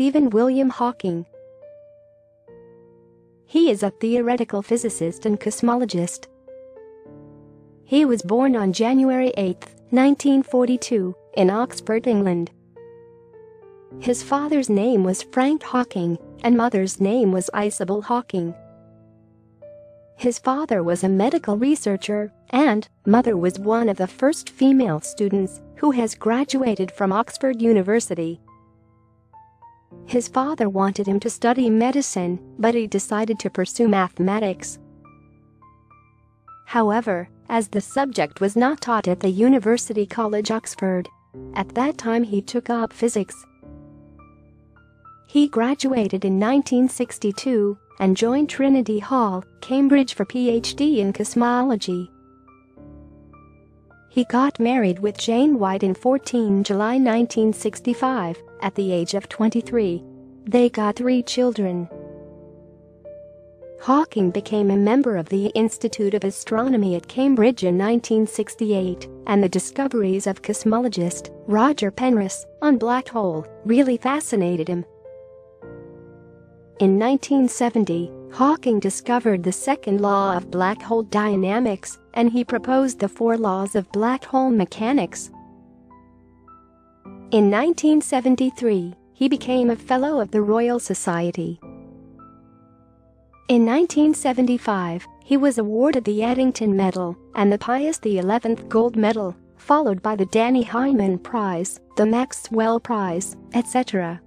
Stephen William Hawking. He is a theoretical physicist and cosmologist. He was born on January 8, 1942, in Oxford, England. His father's name was Frank Hawking and mother's name was Isabel Hawking. His father was a medical researcher and mother was one of the first female students who has graduated from Oxford University. His father wanted him to study medicine, but he decided to pursue mathematics. However, as the subject was not taught at the University College Oxford, at that time he took up physics. He graduated in 1962 and joined Trinity Hall, Cambridge for PhD in cosmology. He got married with Jane Wilde in 14 July 1965 at the age of 23. They got three children. Hawking became a member of the Institute of Astronomy at Cambridge in 1968, and the discoveries of cosmologist Roger Penrose on black hole really fascinated him. In 1970, Hawking discovered the second law of black hole dynamics and he proposed the four laws of black hole mechanics. In 1973, he became a Fellow of the Royal Society. In 1975, he was awarded the Eddington Medal and the Pius XI Gold Medal, followed by the Dannie Heineman Prize, the Maxwell Prize, etc.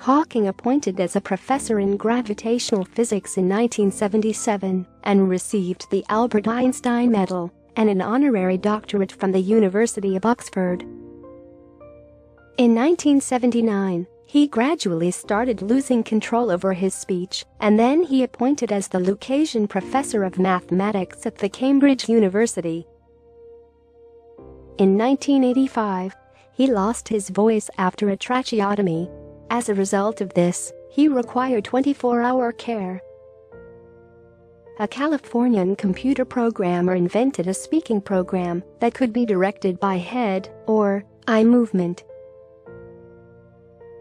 Hawking appointed as a professor in gravitational physics in 1977 and received the Albert Einstein Medal and an honorary doctorate from the University of Oxford. In 1979, he gradually started losing control over his speech, and then he appointed as the Lucasian Professor of Mathematics at the Cambridge University. In 1985, he lost his voice after a tracheotomy. As a result of this, he required 24-hour care. A Californian computer programmer invented a speaking program that could be directed by head or eye movement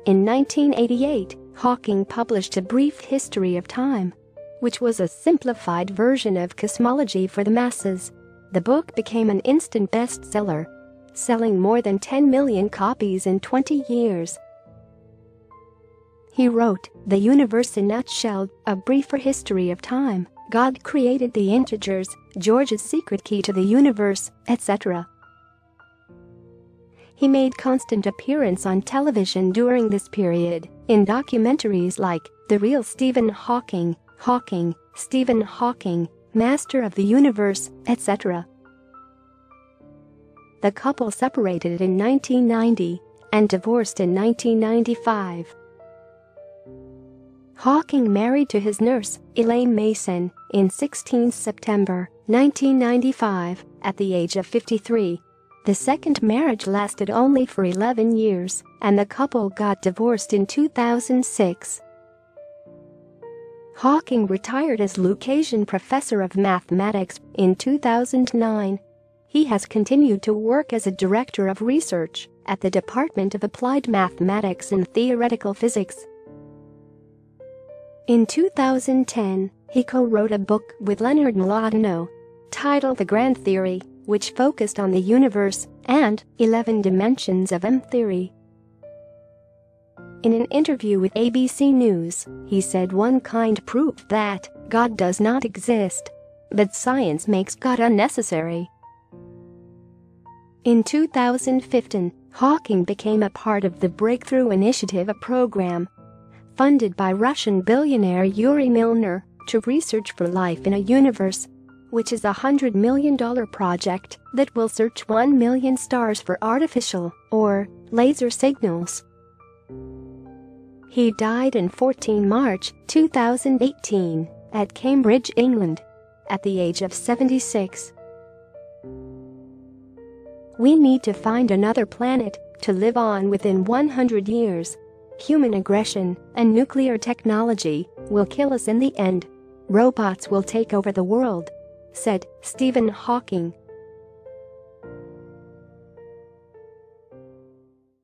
in 1988, Hawking published A Brief History of Time, which was a simplified version of cosmology for the masses. The book became an instant bestseller, selling more than 10 million copies in 20 years. He wrote, The Universe in Nutshell, A Briefer History of Time, God created the integers, George's secret key to the universe, etc. He made constant appearance on television during this period, in documentaries like The Real Stephen Hawking, Hawking, Stephen Hawking, Master of the Universe, etc. The couple separated in 1990 and divorced in 1995. Hawking married to his nurse, Elaine Mason, in 16 September 1995 at the age of 53 the second marriage lasted only for 11 years, and the couple got divorced in 2006. Hawking retired as Lucasian Professor of Mathematics in 2009. He has continued to work as a Director of Research at the Department of Applied Mathematics and Theoretical Physics. In 2010, he co-wrote a book with Leonard Mlodinow titled The Grand Theory which focused on the universe and 11 dimensions of M-theory. In an interview with ABC News, he said one kind proof that God does not exist, but science makes God unnecessary. In 2015, Hawking became a part of the Breakthrough Initiative, a program funded by Russian billionaire Yuri Milner to research for life in a universe which is a $100 million project that will search 1 million stars for artificial or laser signals. He died in 14 March 2018 at Cambridge, England, at the age of 76. We need to find another planet to live on within 100 years. Human aggression and nuclear technology will kill us in the end. Robots will take over the world said Stephen Hawking